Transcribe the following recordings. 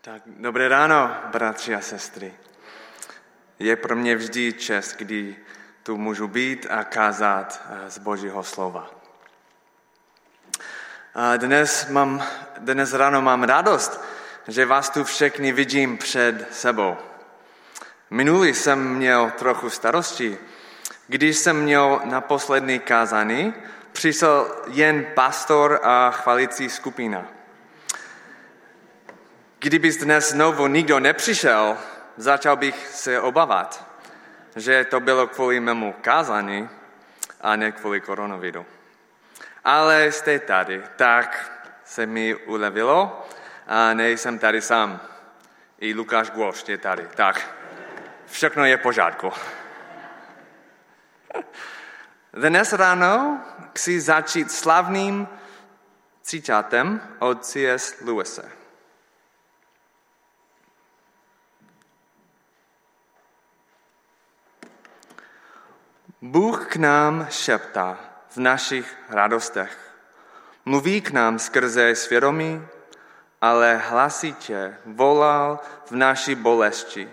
Tak dobré ráno, bratři a sestry. Je pro mě vždy čest, kdy tu můžu být a kázat eh, z Božího slova. A dnes, mám, dnes ráno mám radost, že vás tu všechny vidím před sebou. Minulý jsem měl trochu starosti. Když jsem měl na poslední kázání, přišel jen pastor a chvalící skupina – Kdyby dnes znovu nikdo nepřišel, začal bych se obávat, že to bylo kvůli mému kázání a ne kvůli koronaviru. Ale jste tady, tak se mi ulevilo a nejsem tady sám. I Lukáš Gvošť je tady, tak všechno je v pořádku. Dnes ráno chci začít slavným citátem od C.S. Lewise. Bůh k nám šeptá v našich radostech. Mluví k nám skrze svědomí, ale hlasitě volal v naší bolesti.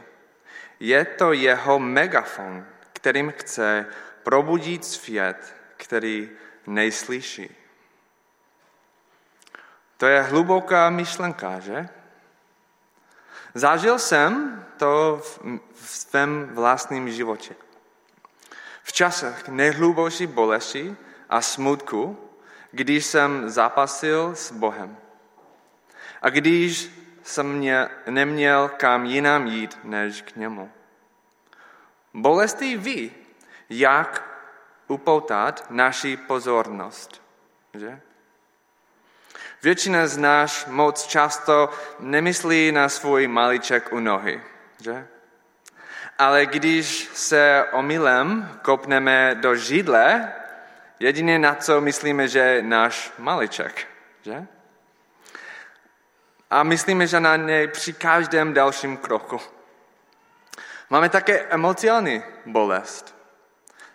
Je to jeho megafon, kterým chce probudit svět, který nejslyší. To je hluboká myšlenka, že? Zažil jsem to v svém vlastním životě. V časech nejhluboší bolesti a smutku, když jsem zapasil s Bohem. A když jsem mě, neměl kam jinam jít, než k němu. Bolesti ví, jak upoutat naši pozornost. Že? Většina z nás moc často nemyslí na svůj maliček u nohy. Že? Ale když se omylem kopneme do židle, jedině na co myslíme, že je náš maliček, že? A myslíme, že na něj při každém dalším kroku. Máme také emocionální bolest.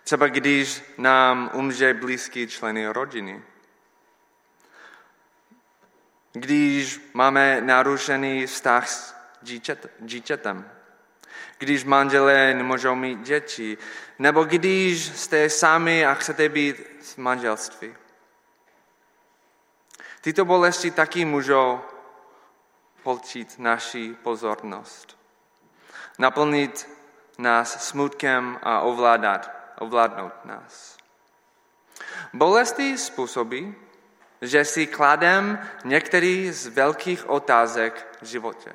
Třeba když nám umře blízký členy rodiny. Když máme narušený vztah s dítětem když manželé nemůžou mít děti, nebo když jste sami a chcete být v manželství. Tyto bolesti taky můžou polčit naši pozornost, naplnit nás smutkem a ovládat, ovládnout nás. Bolesti způsobí, že si kladem některý z velkých otázek v životě.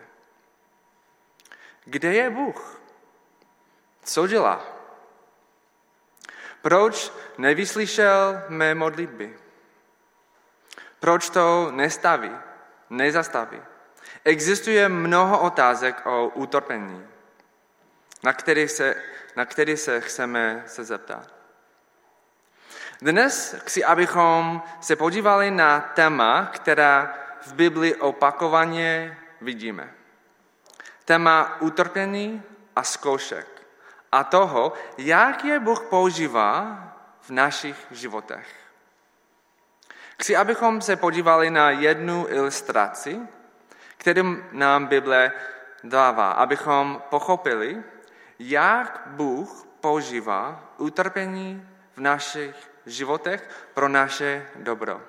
Kde je Bůh? Co dělá? Proč nevyslyšel mé modlitby? Proč to nestaví, nezastaví? Existuje mnoho otázek o utrpení, na které se, na který se chceme se zeptat. Dnes chci, abychom se podívali na téma, která v Bibli opakovaně vidíme. Téma utrpení a zkoušek a toho, jak je Bůh používá v našich životech. Chci, abychom se podívali na jednu ilustraci, kterou nám Bible dává, abychom pochopili, jak Bůh používá utrpení v našich životech pro naše dobro.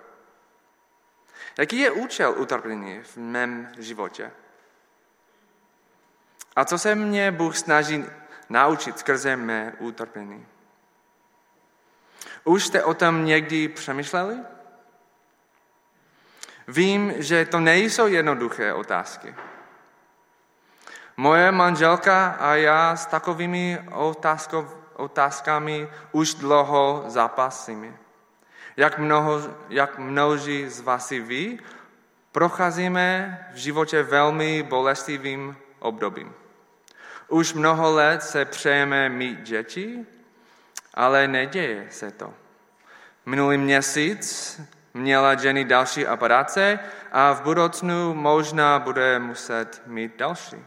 Jaký je účel utrpení v mém životě? A co se mě Bůh snaží naučit skrze mé utrpení. Už jste o tom někdy přemýšleli? Vím, že to nejsou jednoduché otázky. Moje manželka a já s takovými otázkami už dlouho zápasíme. Jak, mnoho, jak množí z vás i vy, procházíme v životě velmi bolestivým obdobím. Už mnoho let se přejeme mít děti, ale neděje se to. Minulý měsíc měla Jenny další operace a v budoucnu možná bude muset mít další.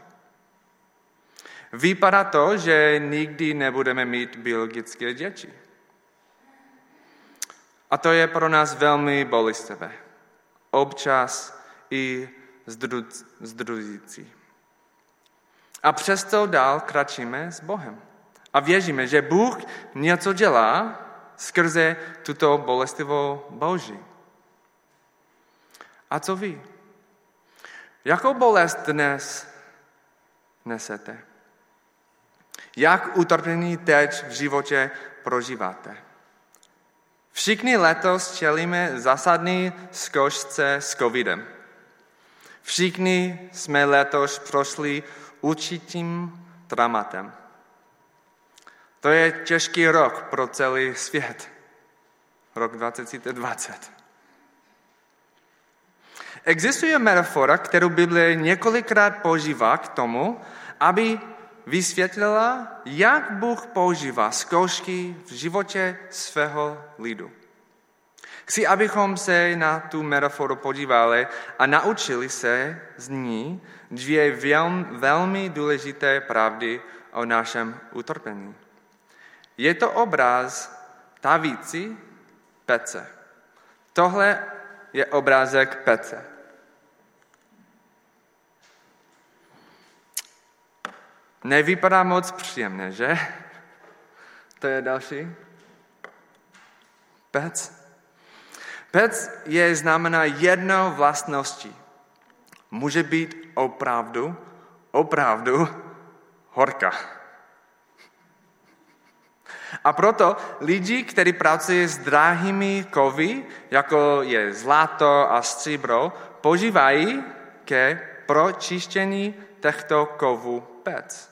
Vypadá to, že nikdy nebudeme mít biologické děti. A to je pro nás velmi bolestivé. Občas i združící. A přesto dál kračíme s Bohem. A věříme, že Bůh něco dělá skrze tuto bolestivou boží. A co vy? Jakou bolest dnes nesete? Jak utrpení teď v životě prožíváte? Všichni letos čelíme zásadní zkoušce s covidem. Všichni jsme letos prošli určitým dramatem. To je těžký rok pro celý svět. Rok 2020. Existuje metafora, kterou Bible několikrát používá k tomu, aby vysvětlila, jak Bůh používá zkoušky v životě svého lidu. Chci, abychom se na tu metaforu podívali a naučili se z ní dvě velmi důležité pravdy o našem utrpení. Je to obraz tavící pece. Tohle je obrázek pece. Nevypadá moc příjemně, že? To je další. Pec. Pec je znamená jedno vlastností. Může být opravdu, opravdu horka. A proto lidi, kteří pracují s drahými kovy, jako je zlato a stříbro, používají ke pročištění těchto kovů pec.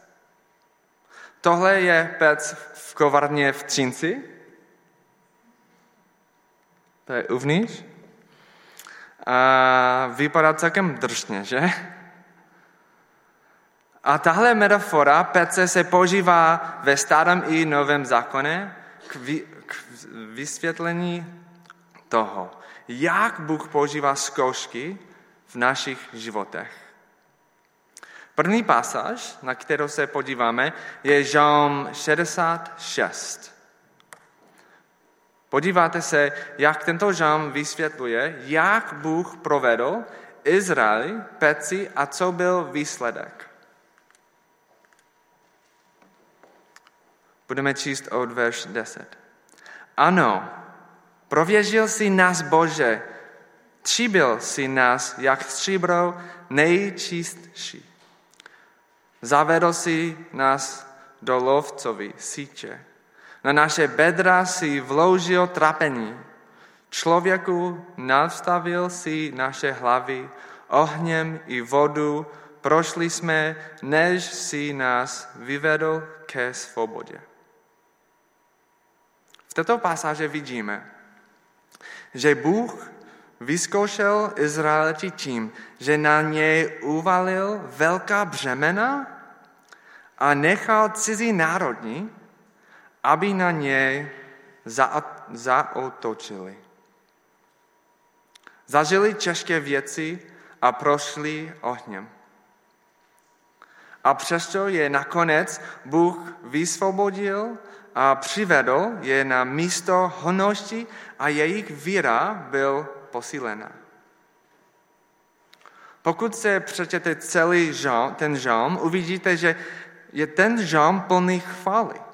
Tohle je pec v kovárně v Třinci. To je uvnitř. A vypadá celkem držně, že? A tahle metafora pece se používá ve starém i novém zákoně k, vy, k vysvětlení toho, jak Bůh používá zkoušky v našich životech. První pasáž, na kterou se podíváme, je Žalm 66. Podíváte se, jak tento žalm vysvětluje, jak Bůh provedl Izraeli, peci a co byl výsledek. Budeme číst od verš 10. Ano, prověřil si nás Bože, tříbil si nás jak stříbro nejčistší. Zavedl si nás do lovcovi sítě. Na naše bedra si vložil trapení. Člověku nastavil si naše hlavy ohněm i vodu, prošli jsme, než si nás vyvedl ke svobodě. V této pasáže vidíme, že Bůh vyzkoušel Izraeliti tím, že na něj uvalil velká břemena a nechal cizí národní, aby na něj zaotočili. Zažili těžké věci a prošli ohněm. A přesto je nakonec Bůh vysvobodil a přivedl je na místo honosti a jejich víra byl posílena. Pokud se přečete celý žalm, ten žalm, uvidíte, že je ten žalm plný chvály.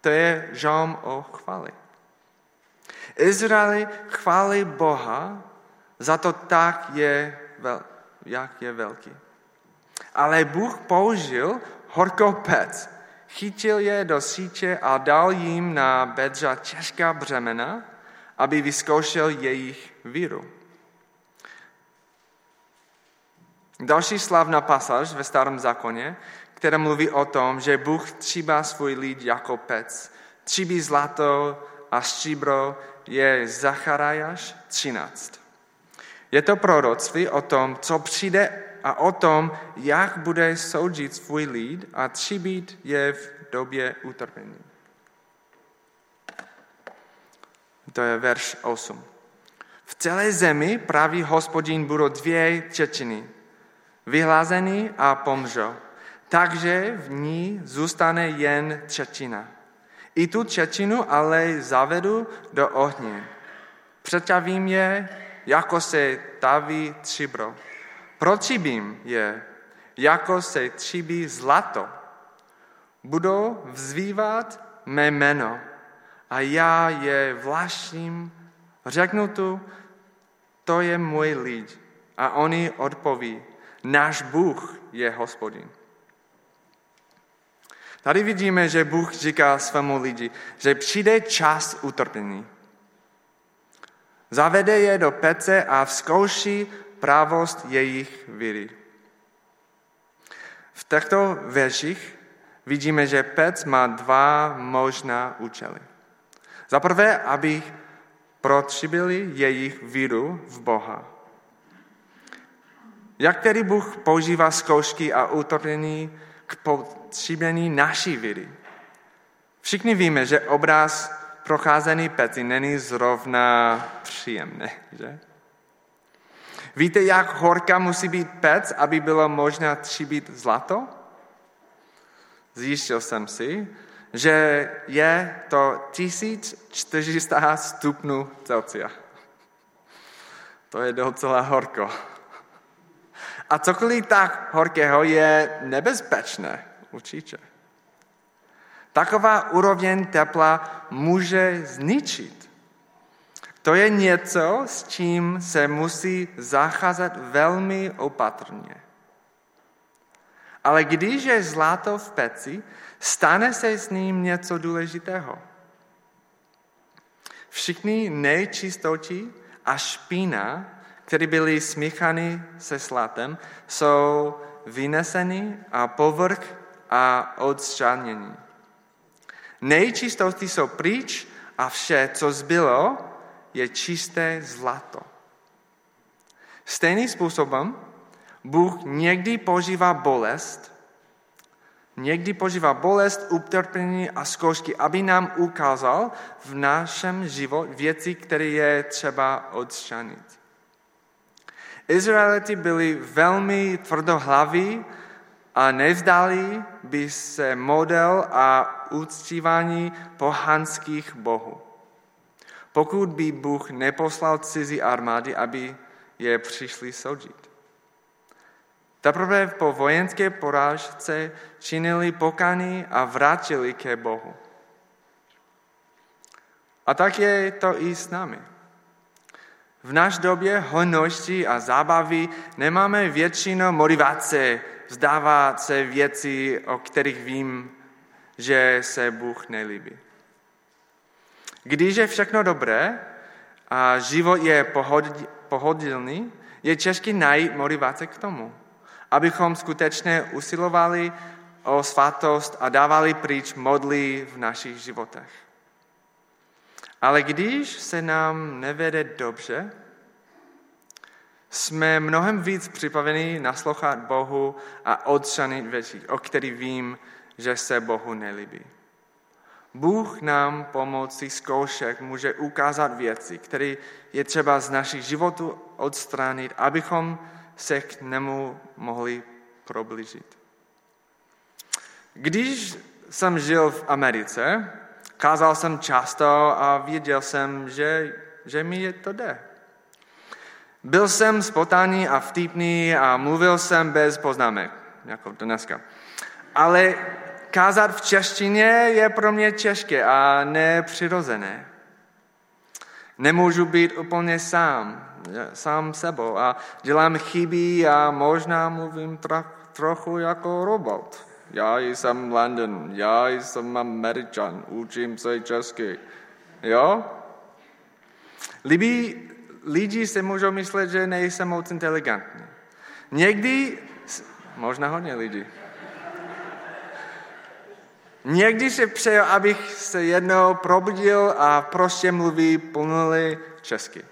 To je žalm o chvály. Izraeli chválí Boha za to tak, je, jak je velký. Ale Bůh použil horkou pec, chytil je do sítě a dal jim na bedřa těžká břemena, aby vyzkoušel jejich víru. Další slavná pasáž ve starém zákoně, která mluví o tom, že Bůh tříbá svůj lid jako pec. Tříbí zlato a stříbro je Zacharajáš 13. Je to proroctví o tom, co přijde a o tom, jak bude soudit svůj lid a tříbit je v době utrpení. To je verš 8. V celé zemi praví hospodin budou dvě třetiny, vyhlazený a pomřou. Takže v ní zůstane jen třetina. I tu třetinu ale zavedu do ohně. Přetavím je, jako se taví třibro. Protřibím je, jako se tříbí zlato. Budou vzývat mé jméno a já je vlastním. Řeknu tu, to je můj lid. A oni odpoví, náš Bůh je hospodin. Tady vidíme, že Bůh říká svému lidi, že přijde čas utrpení. Zavede je do pece a vzkouší pravost jejich víry. V těchto verších vidíme, že pec má dva možná účely. Za prvé, aby protřibili jejich víru v Boha. Jak tedy Bůh používá zkoušky a utrpení k potřebení naší víry? Všichni víme, že obraz procházený peci není zrovna příjemný, že? Víte, jak horká musí být pec, aby bylo možné třibit zlato? Zjistil jsem si, že je to 1400 stupňů Celsia. To je docela horko. A cokoliv tak horkého je nebezpečné, určitě. Taková úroveň tepla může zničit. To je něco, s čím se musí zacházet velmi opatrně. Ale když je zlato v peci, stane se s ním něco důležitého. Všichni nejčistotí a špína, které byly smíchány se zlatem, jsou vyneseny a povrch a odstranění. Nejčistosti jsou pryč a vše, co zbylo, je čisté zlato. Stejným způsobem Bůh někdy požívá bolest, někdy požívá bolest, utrpení a zkoušky, aby nám ukázal v našem životě věci, které je třeba odstranit. Izraeliti byli velmi tvrdohlaví a nevzdali by se model a uctívání pohanských bohů. Pokud by Bůh neposlal cizí armády, aby je přišli soudit. Teprve po vojenské porážce činili pokany a vrátili ke Bohu. A tak je to i s námi. V naš době hojnosti a zábavy nemáme většinou motivace vzdávat se věcí, o kterých vím, že se Bůh nelíbí. Když je všechno dobré a život je pohodlný, je těžké najít motivace k tomu, abychom skutečně usilovali o svatost a dávali pryč modly v našich životech. Ale když se nám nevede dobře, jsme mnohem víc připraveni naslouchat Bohu a odstranit věci, o kterých vím, že se Bohu nelíbí. Bůh nám pomocí zkoušek může ukázat věci, které je třeba z našich životů odstranit, abychom se k němu mohli problížit. Když jsem žil v Americe, kázal jsem často a věděl jsem, že, že mi je to jde. Byl jsem spontánní a vtipný a mluvil jsem bez poznámek, jako dneska. Ale kázat v češtině je pro mě těžké a nepřirozené. Nemůžu být úplně sám, sám sebou a dělám chyby a možná mluvím trochu jako robot. Já jsem London, já jsem Američan, učím se česky. Jo? Libí, lidi si můžou myslet, že nejsem moc inteligentní. Někdy, možná hodně lidí, Někdy si přeju, abych se jednou probudil a prostě mluví plnuli česky.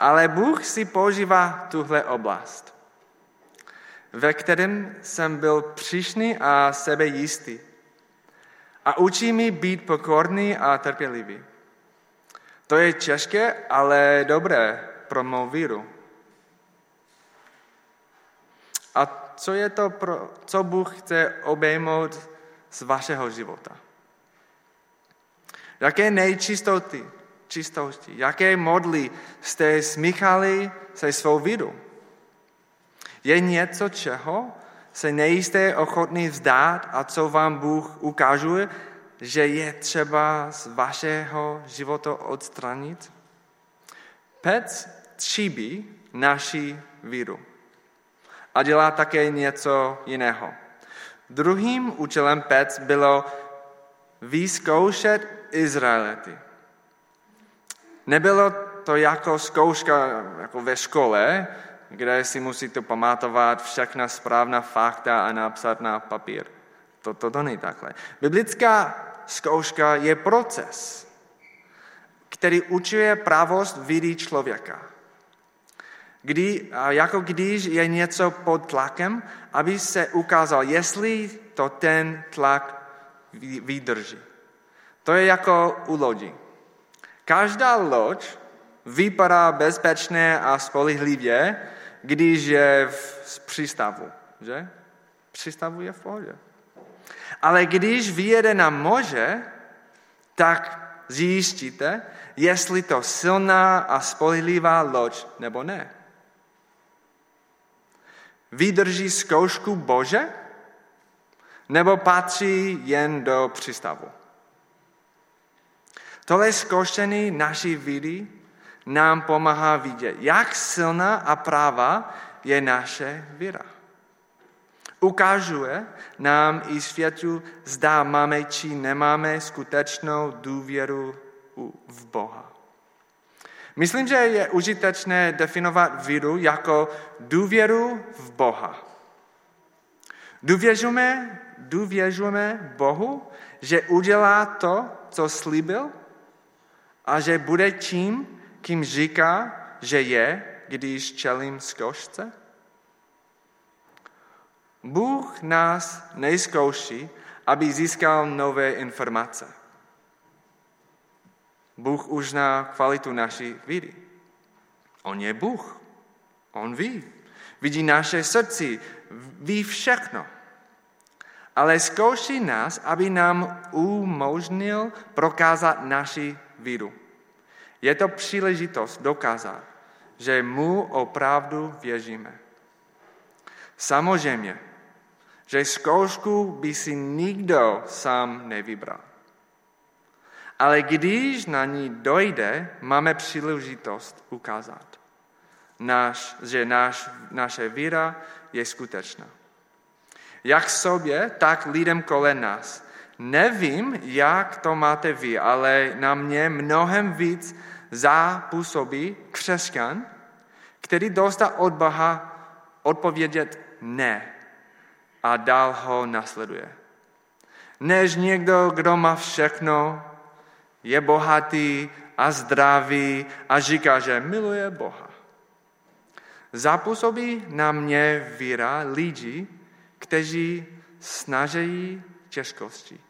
Ale Bůh si používá tuhle oblast, ve kterém jsem byl příšný a sebejistý. A učí mi být pokorný a trpělivý. To je těžké, ale dobré pro mou víru. A co je to, pro, co Bůh chce obejmout z vašeho života? Jaké nejčistoty, čistosti, jaké modly jste smíchali se svou víru? Je něco, čeho se nejste ochotný vzdát a co vám Bůh ukáže, že je třeba z vašeho života odstranit? Pec tříbí naši víru a dělá také něco jiného. Druhým účelem Pec bylo vyzkoušet Izraelity. Nebylo to jako zkouška jako ve škole, kde si musíte pamatovat všechna správná fakta a napsat na papír. To, to, to není takhle. Biblická zkouška je proces, který učuje pravost víry člověka. Kdy, jako když je něco pod tlakem, aby se ukázal, jestli to ten tlak vydrží. To je jako u lodi. Každá loď vypadá bezpečně a spolehlivě, když je v přístavu. Že? Přístavu je v pohodě. Ale když vyjede na moře, tak zjistíte, jestli to silná a spolehlivá loď nebo ne. Vydrží zkoušku Bože? Nebo patří jen do přístavu? Tohle zkoušení naší víry nám pomáhá vidět, jak silná a práva je naše víra. Ukazuje nám i světu, zda máme či nemáme skutečnou důvěru v Boha. Myslím, že je užitečné definovat víru jako důvěru v Boha. Důvěřujeme, důvěřujeme Bohu, že udělá to, co slíbil a že bude tím, kým říká, že je, když čelím zkoušce? Bůh nás nejzkouší, aby získal nové informace. Bůh už zná kvalitu naší víry. On je Bůh. On ví. Vidí naše srdci, ví všechno. Ale zkouší nás, aby nám umožnil prokázat naši víru. Je to příležitost dokázat, že mu opravdu věříme. Samozřejmě, že zkoušku by si nikdo sám nevybral. Ale když na ní dojde, máme příležitost ukázat, naš, že naš, naše víra je skutečná. Jak sobě, tak lidem kolem nás. Nevím, jak to máte vy, ale na mě mnohem víc zapůsobí křesťan, který dostal od Boha odpovědět ne a dál ho nasleduje. Než někdo, kdo má všechno, je bohatý a zdravý a říká, že miluje Boha. Zapůsobí na mě víra lidí, kteří snaží těžkosti.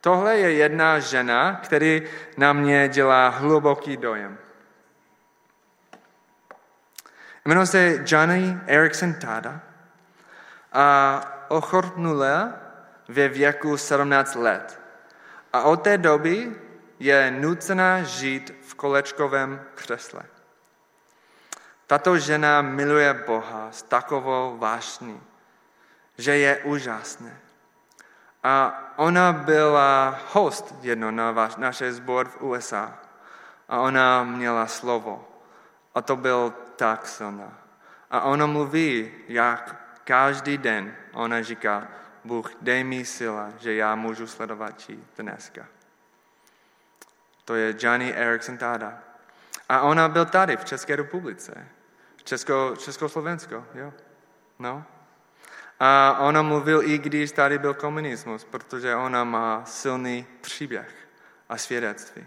Tohle je jedna žena, který na mě dělá hluboký dojem. Jmenuje se Johnny Erickson Tada a ochornula ve věku 17 let. A od té doby je nucena žít v kolečkovém křesle. Tato žena miluje Boha s takovou vášní, že je úžasné. A ona byla host jedno na váš, naše zbor v USA. A ona měla slovo. A to byl tak silná. A ona mluví, jak každý den ona říká, Bůh, dej mi sila, že já můžu sledovat ti dneska. To je Johnny Erickson Tada. A ona byl tady v České republice. Česko, Československo, jo. No. A ona mluvil, i když tady byl komunismus, protože ona má silný příběh a svědectví.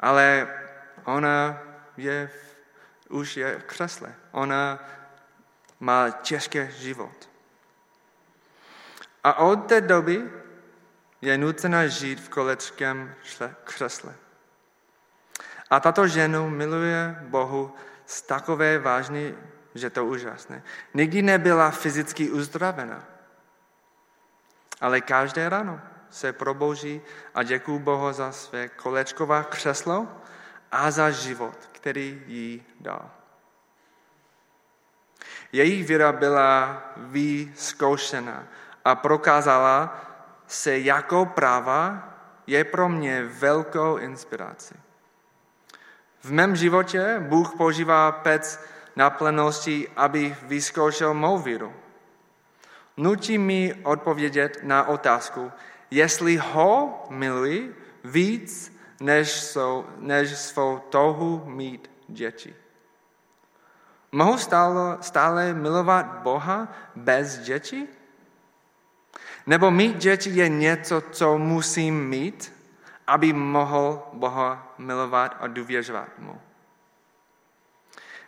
Ale ona je, už je v křesle. Ona má těžký život. A od té doby je nucena žít v kolečkém křesle. A tato ženu miluje Bohu z takové vážné že to úžasné. Nikdy nebyla fyzicky uzdravena, ale každé ráno se probouží a děkuji Bohu za své kolečková křeslo a za život, který jí dal. Jejich víra byla vyzkoušena a prokázala se jako práva, je pro mě velkou inspirací. V mém životě Bůh používá pec naplnosti, aby vyzkoušel mou víru. Nutí mi odpovědět na otázku, jestli ho miluji víc, než, jsou, než svou touhu mít děti. Mohu stále, stále milovat Boha bez dětí? Nebo mít děti je něco, co musím mít, aby mohl Boha milovat a důvěřovat mu?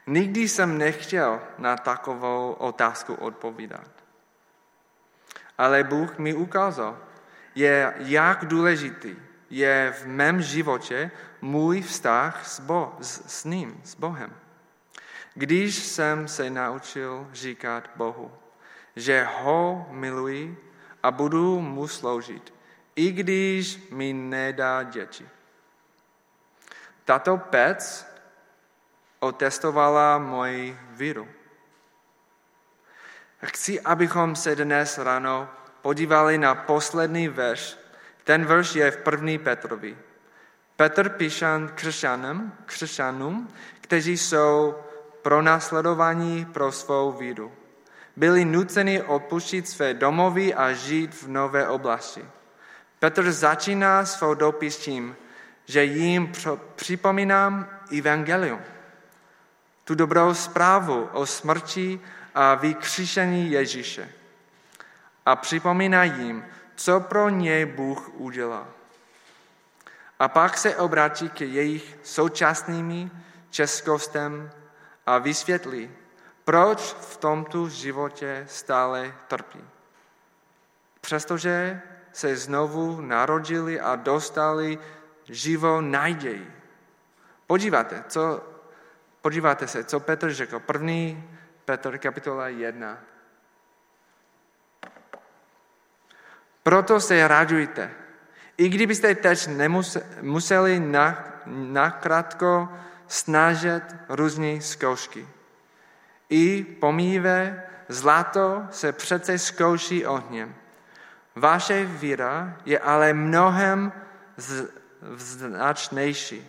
Nikdy jsem nechtěl na takovou otázku odpovídat. Ale Bůh mi ukázal, je, jak důležitý je v mém životě můj vztah s, Bo, s, s ním, s Bohem. Když jsem se naučil říkat Bohu, že ho miluji a budu mu sloužit, i když mi nedá děti. Tato pec otestovala moji víru. Chci, abychom se dnes ráno podívali na poslední verš. Ten verš je v první Petrovi. Petr křesťanům, křesťanům, kteří jsou pronásledovaní pro svou víru. Byli nuceni opustit své domovy a žít v nové oblasti. Petr začíná svou dopis tím, že jim připomínám evangelium, tu dobrou zprávu o smrti a vykříšení Ježíše. A připomíná jim, co pro něj Bůh udělal. A pak se obrátí k jejich současnými českostem a vysvětlí, proč v tomto životě stále trpí. Přestože se znovu narodili a dostali živou naději. Podívejte, co, podívejte se, co Petr řekl. První Petr, kapitola 1. Proto se radujte. I kdybyste teď nemuseli nakrátko snažit různé zkoušky. I pomíve zlato se přece zkouší ohněm. Vaše víra je ale mnohem značnější.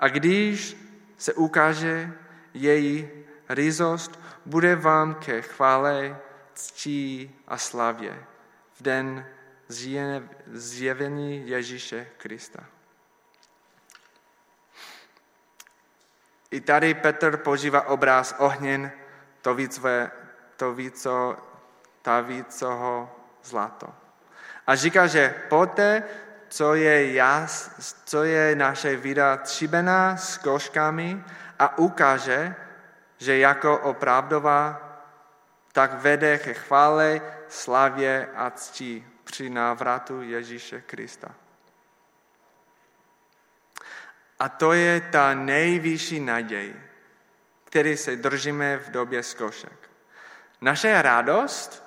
A když se ukáže její ryzost, bude vám ke chvále, ctí a slavě v den zjevení Ježíše Krista. I tady Petr používá obraz ohněn, to víc, to víc, ta víc ho zlato. A říká, že poté, co je, jas, co je naše víra třibená s koškami a ukáže, že jako opravdová, tak vede ke chvále, slavě a cti při návratu Ježíše Krista. A to je ta nejvyšší naděj, který se držíme v době zkoušek. Naše radost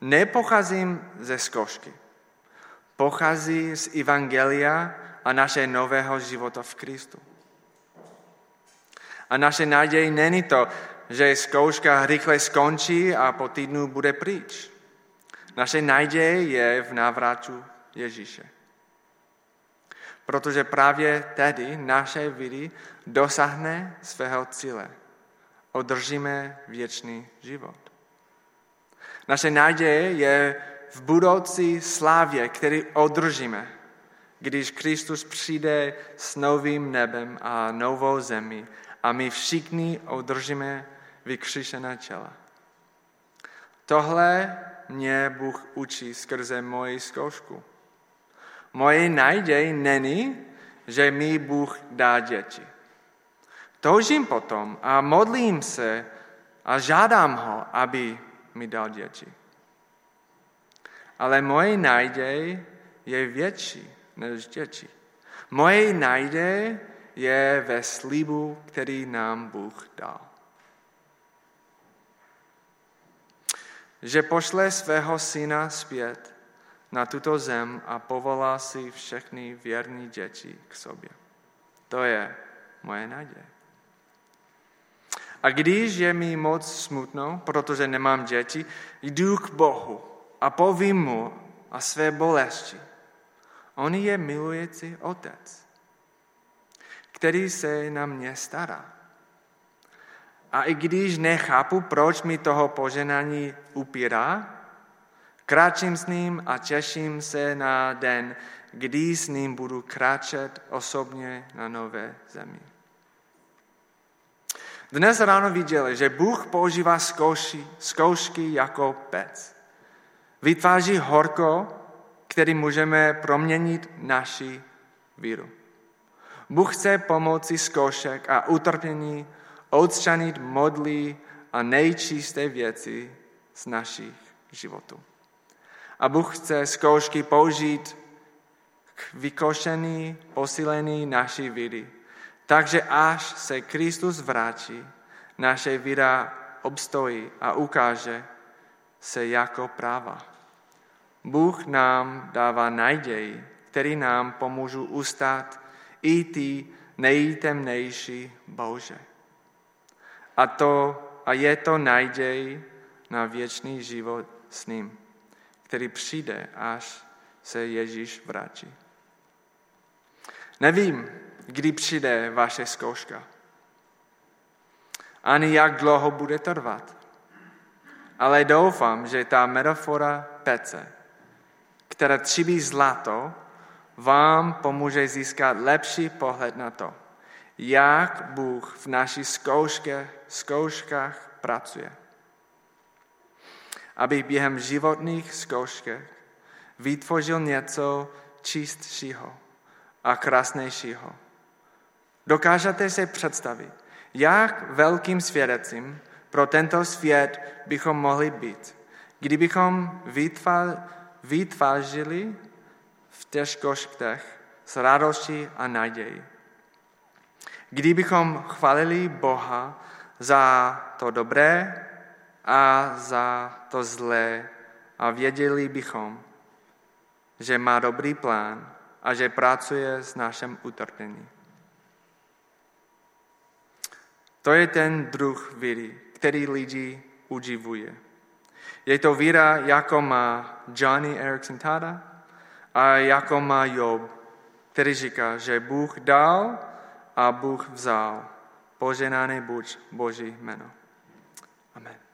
nepochází ze zkoušky. Pochází z Evangelia a naše nového života v Kristu. A naše naděj není to, že zkouška rychle skončí a po týdnu bude pryč. Naše naděje je v návratu Ježíše. Protože právě tedy naše víry dosáhne svého cíle. Održíme věčný život. Naše naděje je v budoucí slávě, který održíme, když Kristus přijde s novým nebem a novou zemí a my všichni udržíme vykřišené těla. Tohle mě Bůh učí skrze moji zkoušku. Moje naděj není, že mi Bůh dá děti. Toužím potom a modlím se a žádám ho, aby mi dal děti. Ale moje naděj je větší než děti. Moje naděj je ve slibu, který nám Bůh dal. Že pošle svého syna zpět na tuto zem a povolá si všechny věrní děti k sobě. To je moje naděje. A když je mi moc smutno, protože nemám děti, jdu k Bohu a povím mu a své bolesti. On je milující otec, který se na mě stará. A i když nechápu, proč mi toho poženání upírá, kráčím s ním a těším se na den, kdy s ním budu kráčet osobně na nové zemi. Dnes ráno viděli, že Bůh používá zkoušky, zkoušky jako pec. Vytváří horko, který můžeme proměnit naši víru. Bůh chce pomoci zkoušek a utrpení odstranit modlí a nejčisté věci z našich životů. A Bůh chce zkoušky použít k vykošení, posílení naší víry. Takže až se Kristus vrátí, naše víra obstojí a ukáže se jako práva. Bůh nám dává naději, který nám pomůžu ustát i ty nejtemnější Bože. A, to, a je to naděj na věčný život s ním, který přijde, až se Ježíš vrátí. Nevím, kdy přijde vaše zkouška. Ani jak dlouho bude trvat. Ale doufám, že ta metafora pece, která třibí zlato, vám pomůže získat lepší pohled na to, jak Bůh v našich zkouškách, zkouškách pracuje. Aby během životních zkoušek vytvořil něco čistšího a krásnějšího. Dokážete si představit, jak velkým svědecím pro tento svět bychom mohli být, kdybychom vytvářili v těžkoštech s radostí a nadějí. Kdybychom chválili Boha za to dobré a za to zlé a věděli bychom, že má dobrý plán a že pracuje s našem utrpení. To je ten druh víry, který lidi udivuje. Je to víra, jako má Johnny Erickson Tada a jako má Job, který říká, že Bůh dal a Bůh vzal. Poženány buď Boží jméno. Amen.